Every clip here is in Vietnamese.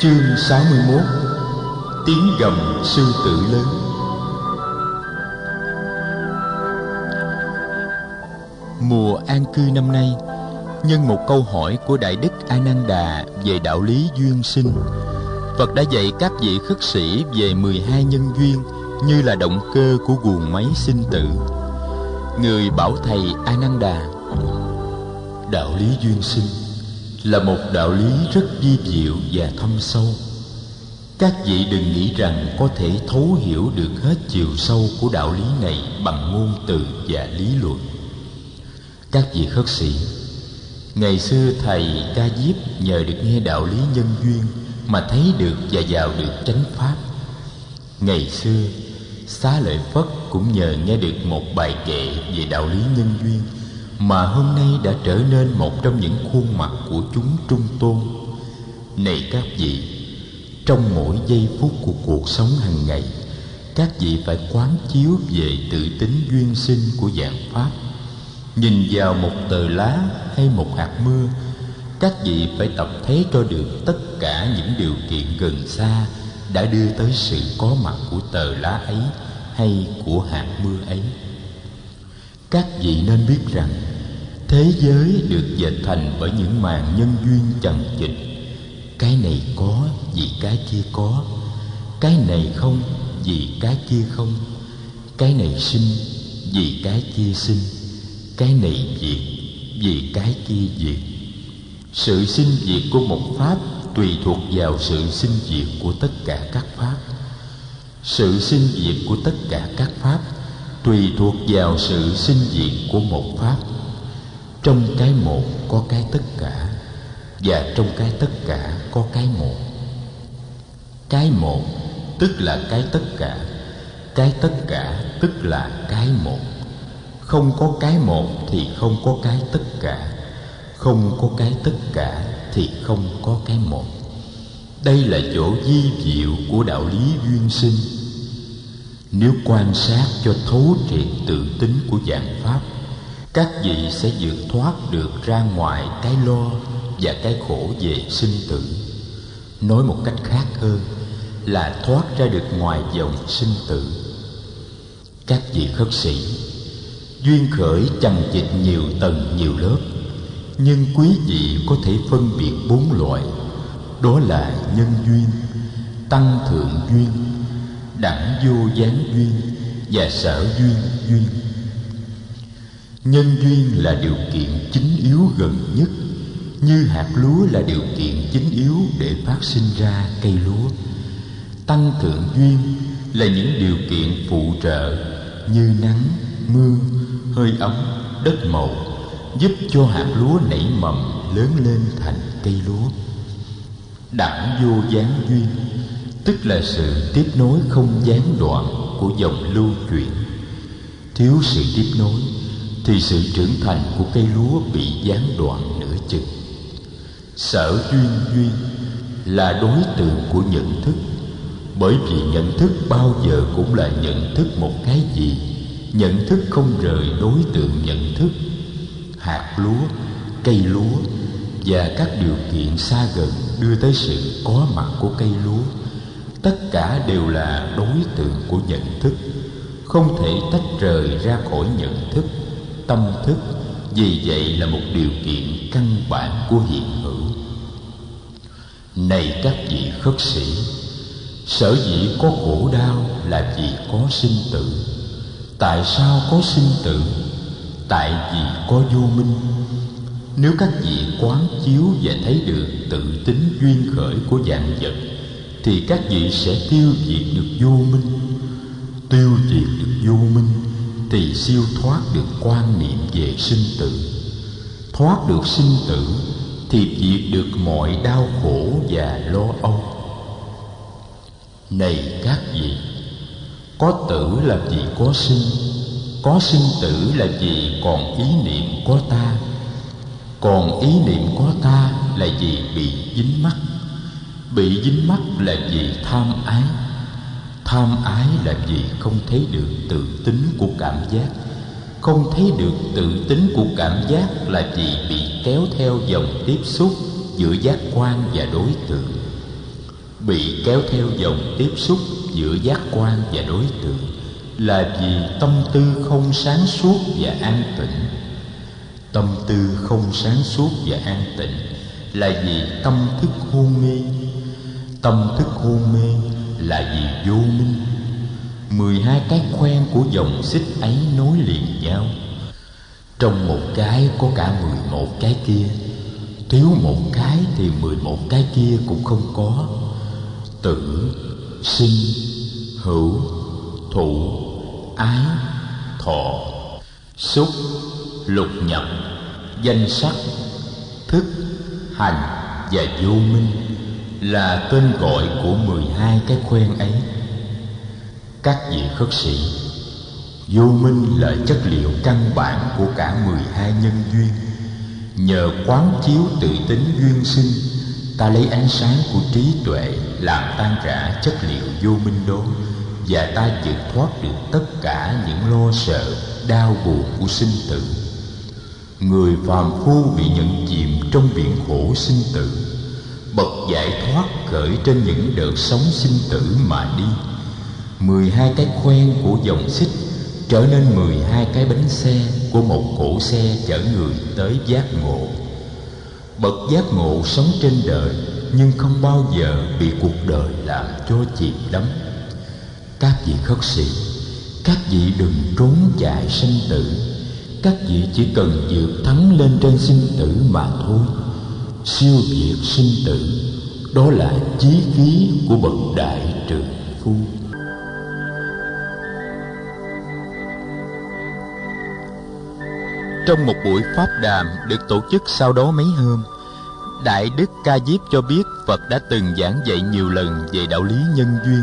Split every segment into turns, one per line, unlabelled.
Chương 61 Tiếng gầm sư tử lớn. Mùa an cư năm nay, Nhân một câu hỏi của Đại Đức A Nan Đà về đạo lý duyên sinh. Phật đã dạy các vị khất sĩ về 12 nhân duyên Như là động cơ của guồng máy sinh tử. Người bảo thầy A Nan Đà Đạo lý duyên sinh là một đạo lý rất vi diệu và thâm sâu. Các vị đừng nghĩ rằng có thể thấu hiểu được hết chiều sâu của đạo lý này bằng ngôn từ và lý luận. Các vị khất sĩ, ngày xưa thầy ca diếp nhờ được nghe đạo lý nhân duyên mà thấy được và vào được chánh pháp. Ngày xưa, xá lợi phất cũng nhờ nghe được một bài kệ về đạo lý nhân duyên mà hôm nay đã trở nên một trong những khuôn mặt của chúng trung tôn. Này các vị, trong mỗi giây phút của cuộc sống hàng ngày, các vị phải quán chiếu về tự tính duyên sinh của dạng pháp. Nhìn vào một tờ lá hay một hạt mưa, các vị phải tập thấy cho được tất cả những điều kiện gần xa đã đưa tới sự có mặt của tờ lá ấy hay của hạt mưa ấy các vị nên biết rằng, thế giới được dệt thành bởi những màn nhân duyên chằng chịt. Cái này có vì cái kia có, cái này không vì cái kia không, cái này sinh vì cái kia sinh, cái này diệt vì cái kia diệt. Sự sinh diệt của một pháp tùy thuộc vào sự sinh diệt của tất cả các pháp. Sự sinh diệt của tất cả các pháp tùy thuộc vào sự sinh diệt của một pháp. Trong cái một có cái tất cả, và trong cái tất cả có cái một. Cái một tức là cái tất cả, cái tất cả tức là cái một. Không có cái một thì không có cái tất cả, không có cái tất cả thì không có cái một. Đây là chỗ di diệu của đạo lý duyên sinh nếu quan sát cho thấu triệt tự tính của dạng pháp, các vị sẽ vượt thoát được ra ngoài cái lo và cái khổ về sinh tử. Nói một cách khác hơn là thoát ra được ngoài dòng sinh tử. Các vị khất sĩ, duyên khởi chằng chịt nhiều tầng nhiều lớp, nhưng quý vị có thể phân biệt bốn loại. Đó là nhân duyên, tăng thượng duyên đẳng vô gián duyên và sở duyên duyên. Nhân duyên là điều kiện chính yếu gần nhất, như hạt lúa là điều kiện chính yếu để phát sinh ra cây lúa. Tăng thượng duyên là những điều kiện phụ trợ như nắng, mưa, hơi ấm, đất màu, giúp cho hạt lúa nảy mầm lớn lên thành cây lúa. Đẳng vô gián duyên tức là sự tiếp nối không gián đoạn của dòng lưu chuyển. Thiếu sự tiếp nối, thì sự trưởng thành của cây lúa bị gián đoạn nửa chừng. Sở duyên duyên là đối tượng của nhận thức, bởi vì nhận thức bao giờ cũng là nhận thức một cái gì. Nhận thức không rời đối tượng nhận thức. Hạt lúa, cây lúa và các điều kiện xa gần đưa tới sự có mặt của cây lúa tất cả đều là đối tượng của nhận thức. Không thể tách rời ra khỏi nhận thức. Tâm thức, vì vậy là một điều kiện căn bản của hiện hữu. Này các vị khất sĩ, sở dĩ có khổ đau là vì có sinh tử. Tại sao có sinh tử? Tại vì có vô minh. Nếu các vị quán chiếu và thấy được tự tính duyên khởi của dạng vật thì các vị sẽ tiêu diệt được vô minh. Tiêu diệt được vô minh thì siêu thoát được quan niệm về sinh tử. Thoát được sinh tử thì diệt được mọi đau khổ và lo âu. Này các vị, có tử là vì có sinh có sinh tử là vì còn ý niệm có ta, còn ý niệm có ta là vì bị dính mắc bị dính mắc là vì tham ái. Tham ái là vì không thấy được tự tính của cảm giác. Không thấy được tự tính của cảm giác là vì bị kéo theo dòng tiếp xúc giữa giác quan và đối tượng. Bị kéo theo dòng tiếp xúc giữa giác quan và đối tượng là vì tâm tư không sáng suốt và an tịnh. Tâm tư không sáng suốt và an tịnh là vì tâm thức hôn mê tâm thức hôn mê là vì vô minh. Mười hai cái khoen của dòng xích ấy nối liền nhau. Trong một cái có cả mười một cái kia, thiếu một cái thì mười một cái kia cũng không có. Tử, sinh, hữu, thụ, ái, thọ, xúc, lục nhập, danh sắc, thức, hành và vô minh là tên gọi của mười hai cái khuyên ấy. Các vị khất sĩ, vô minh là chất liệu căn bản của cả mười hai nhân duyên. Nhờ quán chiếu tự tính duyên sinh, ta lấy ánh sáng của trí tuệ làm tan rã chất liệu vô minh đó, và ta vượt thoát được tất cả những lo sợ, đau buồn của sinh tử. Người phàm phu bị nhận chìm trong biển khổ sinh tử bậc giải thoát khởi trên những đợt sóng sinh tử mà đi. Mười hai cái khoen của dòng xích trở nên mười hai cái bánh xe của một cỗ xe chở người tới giác ngộ. Bậc giác ngộ sống trên đời nhưng không bao giờ bị cuộc đời làm cho chìm đắm. Các vị khất sĩ, các vị đừng trốn chạy sinh tử. Các vị chỉ cần vượt thắng lên trên sinh tử mà thôi siêu việt sinh tử. Đó là chí khí của bậc đại trường phu. Trong một buổi pháp đàm được tổ chức sau đó mấy hôm, đại đức ca diếp cho biết phật đã từng giảng dạy nhiều lần về đạo lý nhân duyên,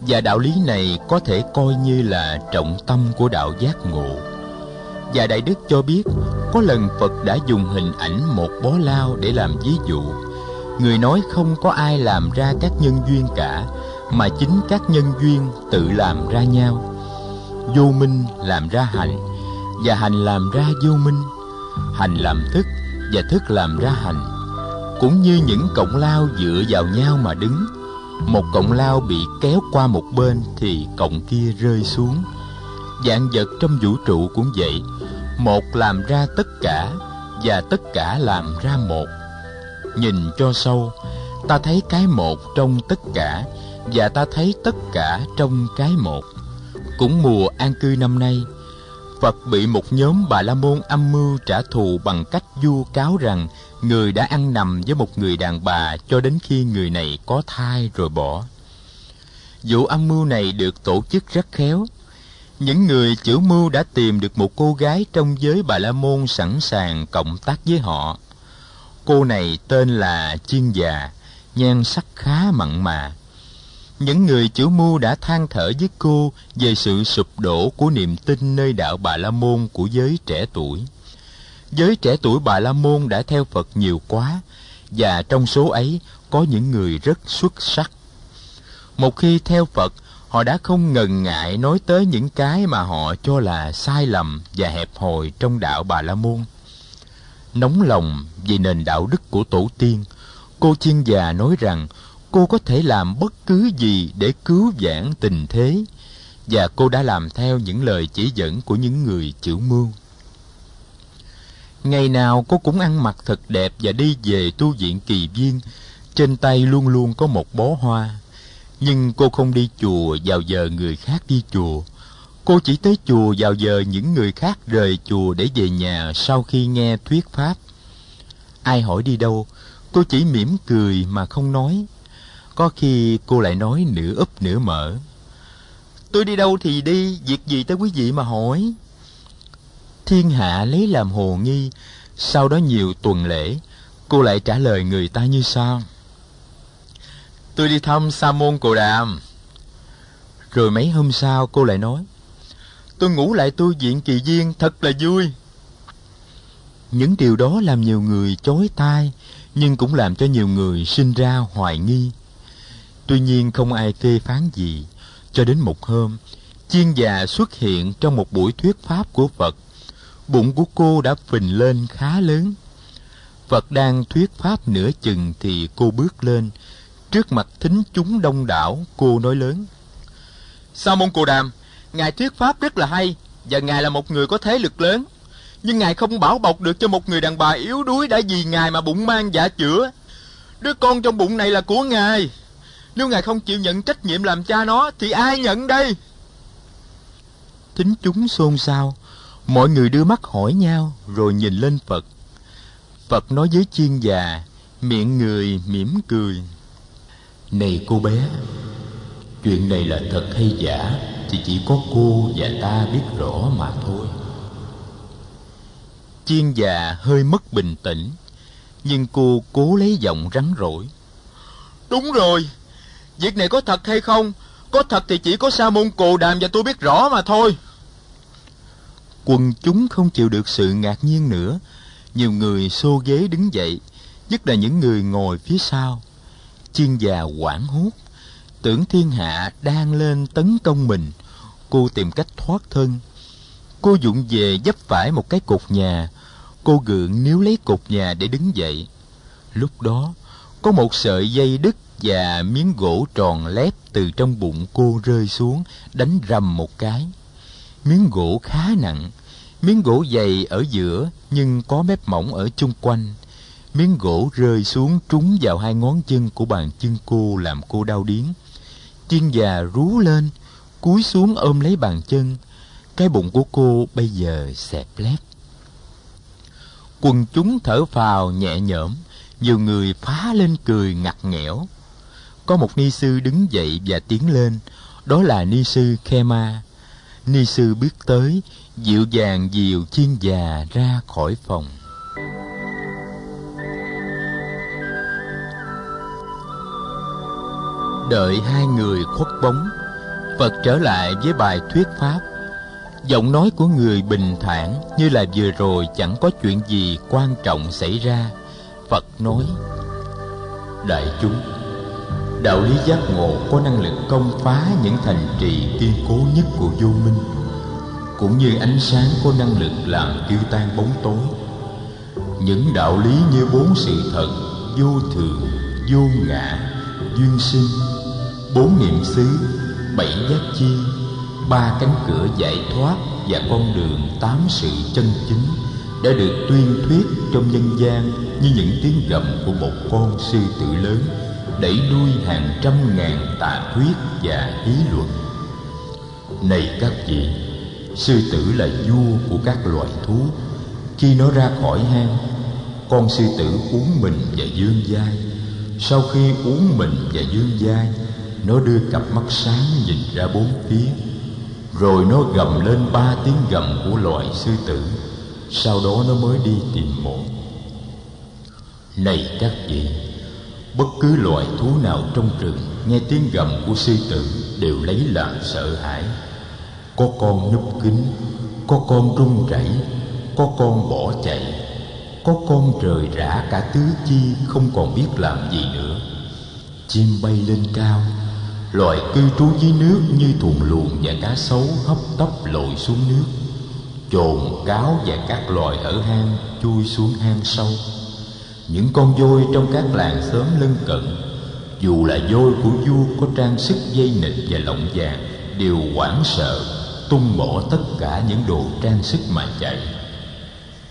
và đạo lý này có thể coi như là trọng tâm của đạo giác ngộ và đại đức cho biết, có lần phật đã dùng hình ảnh một bó lao để làm ví dụ. Người nói không có ai làm ra các nhân duyên cả, mà chính các nhân duyên tự làm ra nhau. Vô minh làm ra hành, và hành làm ra vô minh. Hành làm thức, và thức làm ra hành. Cũng như những cọng lao dựa vào nhau mà đứng, một cọng lao bị kéo qua một bên thì cọng kia rơi xuống dạng vật trong vũ trụ cũng vậy một làm ra tất cả, và tất cả làm ra một nhìn cho sâu, ta thấy cái một trong tất cả, và ta thấy tất cả trong cái một cũng mùa an cư năm nay, Phật bị một nhóm Bà La Môn âm mưu trả thù bằng cách vu cáo rằng người đã ăn nằm với một người đàn bà cho đến khi người này có thai rồi bỏ. Vụ âm mưu này được tổ chức rất khéo. Những người chủ mưu đã tìm được một cô gái trong giới Bà La Môn sẵn sàng cộng tác với họ. Cô này tên là Chiên Già, nhan sắc khá mặn mà những người chủ mưu đã than thở với cô về sự sụp đổ của niềm tin nơi đạo Bà La Môn của giới trẻ tuổi. Giới trẻ tuổi Bà La Môn đã theo Phật nhiều quá, và trong số ấy có những người rất xuất sắc. Một khi theo Phật, họ đã không ngần ngại nói tới những cái mà họ cho là sai lầm và hẹp hòi trong đạo Bà La Môn. Nóng lòng vì nền đạo đức của tổ tiên, cô chiên già nói rằng cô có thể làm bất cứ gì để cứu vãn tình thế và cô đã làm theo những lời chỉ dẫn của những người chữ mưu ngày nào cô cũng ăn mặc thật đẹp và đi về tu viện kỳ viên trên tay luôn luôn có một bó hoa nhưng cô không đi chùa vào giờ người khác đi chùa. Cô chỉ tới chùa vào giờ những người khác rời chùa để về nhà sau khi nghe thuyết pháp. Ai hỏi đi đâu, cô chỉ mỉm cười mà không nói. Có khi cô lại nói nửa úp nửa mở. Tôi đi đâu thì đi, việc gì tới quý vị mà hỏi. Thiên hạ lấy làm hồ nghi, sau đó nhiều tuần lễ, cô lại trả lời người ta như sau tôi đi thăm sa môn cồ đàm rồi mấy hôm sau cô lại nói tôi ngủ lại tu viện kỳ viên thật là vui những điều đó làm nhiều người chối tai nhưng cũng làm cho nhiều người sinh ra hoài nghi Tuy nhiên không ai phê phán gì, cho đến một hôm, chiên già xuất hiện trong một buổi thuyết pháp của Phật. Bụng của cô đã phình lên khá lớn. Phật đang thuyết pháp nửa chừng thì cô bước lên, trước mặt thính chúng đông đảo cô nói lớn. Sa môn cồ đàm? Ngài thuyết pháp rất là hay và ngài là một người có thế lực lớn. Nhưng ngài không bảo bọc được cho một người đàn bà yếu đuối đã vì ngài mà bụng mang dạ chữa. Đứa con trong bụng này là của ngài. Nếu ngài không chịu nhận trách nhiệm làm cha nó thì ai nhận đây? Thính chúng xôn xao. Mọi người đưa mắt hỏi nhau rồi nhìn lên phật. Phật nói với chiên già miệng người mỉm cười này cô bé chuyện này là thật hay giả thì chỉ có cô và ta biết rõ mà thôi. Chiên già hơi mất bình tĩnh nhưng cô cố lấy giọng rắn rỏi đúng rồi việc này có thật hay không? Có thật thì chỉ có sa môn cồ đàm và tôi biết rõ mà thôi. Quần chúng không chịu được sự ngạc nhiên nữa. Nhiều người xô ghế đứng dậy nhất là những người ngồi phía sau chiên già hoảng hốt. Tưởng thiên hạ đang lên tấn công mình, cô tìm cách thoát thân. Cô dụng về dấp phải một cái cột nhà. Cô gượng níu lấy cột nhà để đứng dậy. Lúc đó, có một sợi dây đứt và miếng gỗ tròn lép từ trong bụng cô rơi xuống, đánh rầm một cái. Miếng gỗ khá nặng. Miếng gỗ dày ở giữa nhưng có mép mỏng ở chung quanh miếng gỗ rơi xuống trúng vào hai ngón chân của bàn chân cô làm cô đau điếng. Chiên già rú lên, cúi xuống ôm lấy bàn chân. Cái bụng của cô bây giờ xẹp lép. Quần chúng thở phào nhẹ nhõm, nhiều người phá lên cười ngặt nghẽo. Có một ni sư đứng dậy và tiến lên, đó là ni sư Khe Ma. ni sư bước tới, dịu dàng dìu chiên già ra khỏi phòng. Đợi hai người khuất bóng, phật trở lại với bài thuyết pháp. Giọng nói của người bình thản như là vừa rồi chẳng có chuyện gì quan trọng xảy ra. Phật nói, đại chúng, đạo lý giác ngộ có năng lực công phá những thành trì kiên cố nhất của vô minh, cũng như ánh sáng có năng lực làm tiêu tan bóng tối. Những đạo lý như bốn sự thật, vô thường, vô ngã, duyên sinh bốn niệm xứ, bảy giác chi, ba cánh cửa giải thoát và con đường tám sự chân chính đã được tuyên thuyết trong nhân gian như những tiếng gầm của một con sư tử lớn đẩy đuôi hàng trăm ngàn tà thuyết và ý luận. Này các vị, sư tử là vua của các loài thú. Khi nó ra khỏi hang, con sư tử uống mình và dương dai. Sau khi uống mình và dương dai nó đưa cặp mắt sáng nhìn ra bốn phía, rồi nó gầm lên ba tiếng gầm của loài sư tử. Sau đó nó mới đi tìm mồi này các vị, bất cứ loài thú nào trong rừng nghe tiếng gầm của sư tử đều lấy làm sợ hãi. Có con núp kính có con run rẩy, có con bỏ chạy, có con rời rã cả tứ chi không còn biết làm gì nữa. Chim bay lên cao loài cư trú dưới nước như thùng luồng và cá sấu hấp tấp lội xuống nước. Chồn, cáo và các loài ở hang chui xuống hang sâu. Những con voi trong các làng xóm lân cận, dù là voi của vua có trang sức dây nịt và lọng vàng, đều hoảng sợ, tung bỏ tất cả những đồ trang sức mà chạy.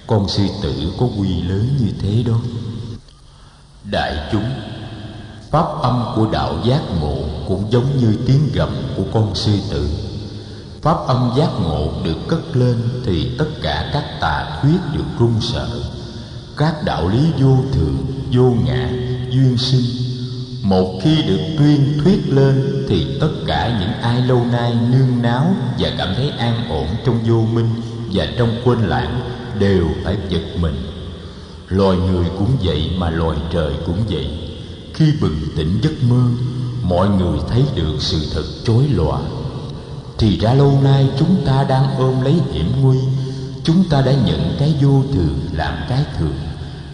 Con sư tử có quy lớn như thế đó. Đại chúng pháp âm của đạo giác ngộ cũng giống như tiếng gầm của con sư tử. Pháp âm giác ngộ được cất lên thì tất cả các tà thuyết được run sợ. Các đạo lý vô thường, vô ngã, duyên sinh. Một khi được tuyên thuyết lên thì tất cả những ai lâu nay nương náo và cảm thấy an ổn trong vô minh và trong quên lãng đều phải giật mình. Loài người cũng vậy mà loài trời cũng vậy khi bừng tỉnh giấc mơ, mọi người thấy được sự thật chối lòa thì ra lâu nay chúng ta đang ôm lấy hiểm nguy, chúng ta đã nhận cái vô thường làm cái thường,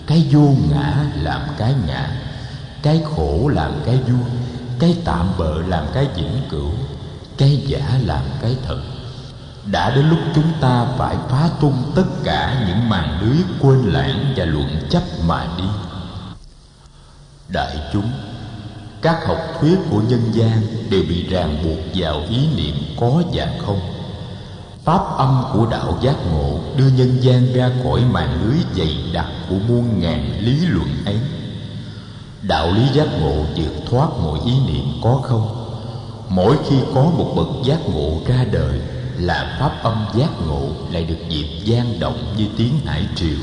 cái vô ngã làm cái ngã, cái khổ làm cái vui, cái tạm bợ làm cái vĩnh cửu, cái giả làm cái thật. Đã đến lúc chúng ta phải phá tung tất cả những màn lưới quên lãng và luận chấp mà đi đại chúng. Các học thuyết của nhân gian đều bị ràng buộc vào ý niệm có và không. Pháp âm của đạo giác ngộ đưa nhân gian ra khỏi màn lưới dày đặc của muôn ngàn lý luận ấy. Đạo lý giác ngộ vượt thoát mọi ý niệm có không? Mỗi khi có một bậc giác ngộ ra đời là pháp âm giác ngộ lại được dịp gian động như tiếng hải triều.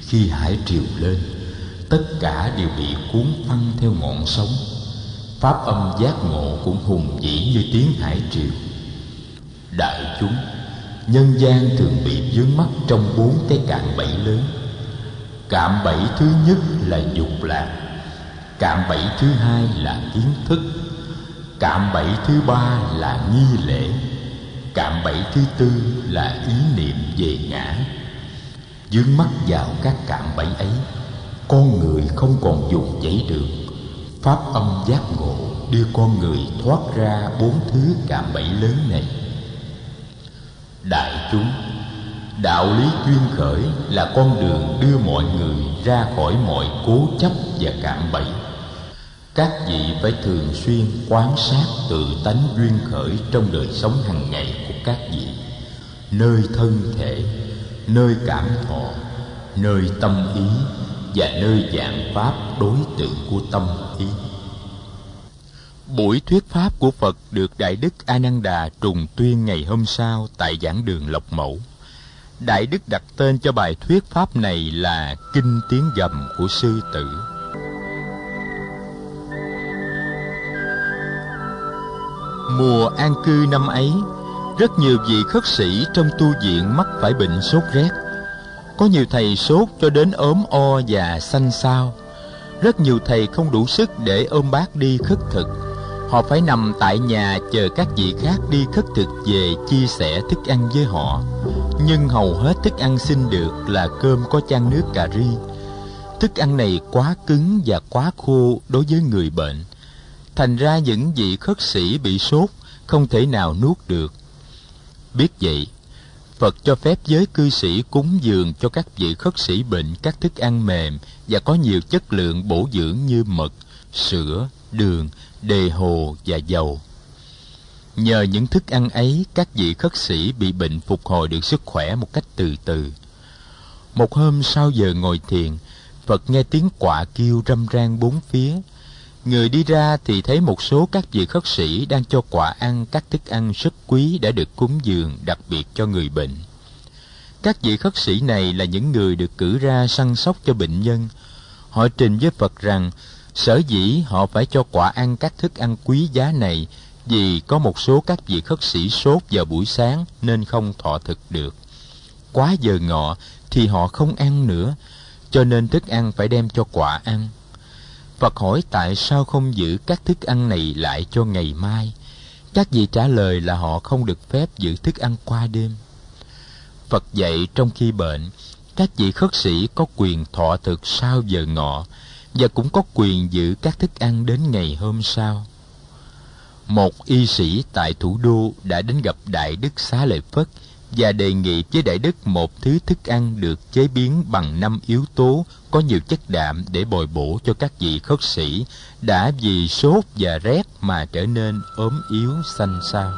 Khi hải triều lên tất cả đều bị cuốn phăng theo ngọn sóng. Pháp âm giác ngộ cũng hùng vĩ như tiếng hải triều. Đại chúng, nhân gian thường bị vướng mắc trong bốn cái cạm bẫy lớn. Cạm bẫy thứ nhất là dục lạc, cạm bẫy thứ hai là kiến thức, cạm bẫy thứ ba là nghi lễ, cạm bẫy thứ tư là ý niệm về ngã. Dướng mắt vào các cạm bẫy ấy con người không còn dùng giấy được. Pháp âm giác ngộ đưa con người thoát ra bốn thứ cạm bẫy lớn này. Đại chúng, đạo lý duyên khởi là con đường đưa mọi người ra khỏi mọi cố chấp và cạm bẫy. Các vị phải thường xuyên quan sát tự tánh duyên khởi trong đời sống hàng ngày của các vị. Nơi thân thể, nơi cảm thọ, nơi tâm ý và nơi dạng pháp đối tượng của tâm ý. Buổi thuyết pháp của phật được đại đức a nan đà trùng tuyên ngày hôm sau tại giảng đường lộc mẫu. Đại đức đặt tên cho bài thuyết pháp này là kinh tiếng gầm của sư tử. Mùa an cư năm ấy, rất nhiều vị khất sĩ trong tu viện mắc phải bệnh sốt rét. Có nhiều thầy sốt cho đến ốm o và xanh xao. Rất nhiều thầy không đủ sức để ôm bác đi khất thực. Họ phải nằm tại nhà chờ các vị khác đi khất thực về chia sẻ thức ăn với họ. Nhưng hầu hết thức ăn xin được là cơm có chan nước cà ri. Thức ăn này quá cứng và quá khô đối với người bệnh thành ra những vị khất sĩ bị sốt không thể nào nuốt được biết vậy phật cho phép giới cư sĩ cúng dường cho các vị khất sĩ bệnh, các thức ăn mềm và có nhiều chất lượng bổ dưỡng như mật, sữa, đường, đề hồ và dầu. Nhờ những thức ăn ấy, các vị khất sĩ bị bệnh phục hồi được sức khỏe một cách từ từ. Một hôm sau giờ ngồi thiền, phật nghe tiếng quạ kêu râm ran bốn phía. Người đi ra thì thấy một số các vị khất sĩ đang cho quả ăn các thức ăn rất quý đã được cúng dường đặc biệt cho người bệnh. Các vị khất sĩ này là những người được cử ra săn sóc cho bệnh nhân. Họ trình với Phật rằng sở dĩ họ phải cho quả ăn các thức ăn quý giá này vì có một số các vị khất sĩ sốt vào buổi sáng nên không thọ thực được. Quá giờ ngọ thì họ không ăn nữa, cho nên thức ăn phải đem cho quả ăn. Phật hỏi tại sao không giữ các thức ăn này lại cho ngày mai? Các vị trả lời là họ không được phép giữ thức ăn qua đêm. Phật dạy trong khi bệnh, các vị khất sĩ có quyền thọ thực sau giờ ngọ và cũng có quyền giữ các thức ăn đến ngày hôm sau. Một y sĩ tại thủ đô đã đến gặp Đại Đức Xá Lợi Phất và đề nghị với Đại Đức một thứ thức ăn được chế biến bằng năm yếu tố có nhiều chất đạm để bồi bổ cho các vị khất sĩ, đã vì sốt và rét mà trở nên ốm yếu xanh xao.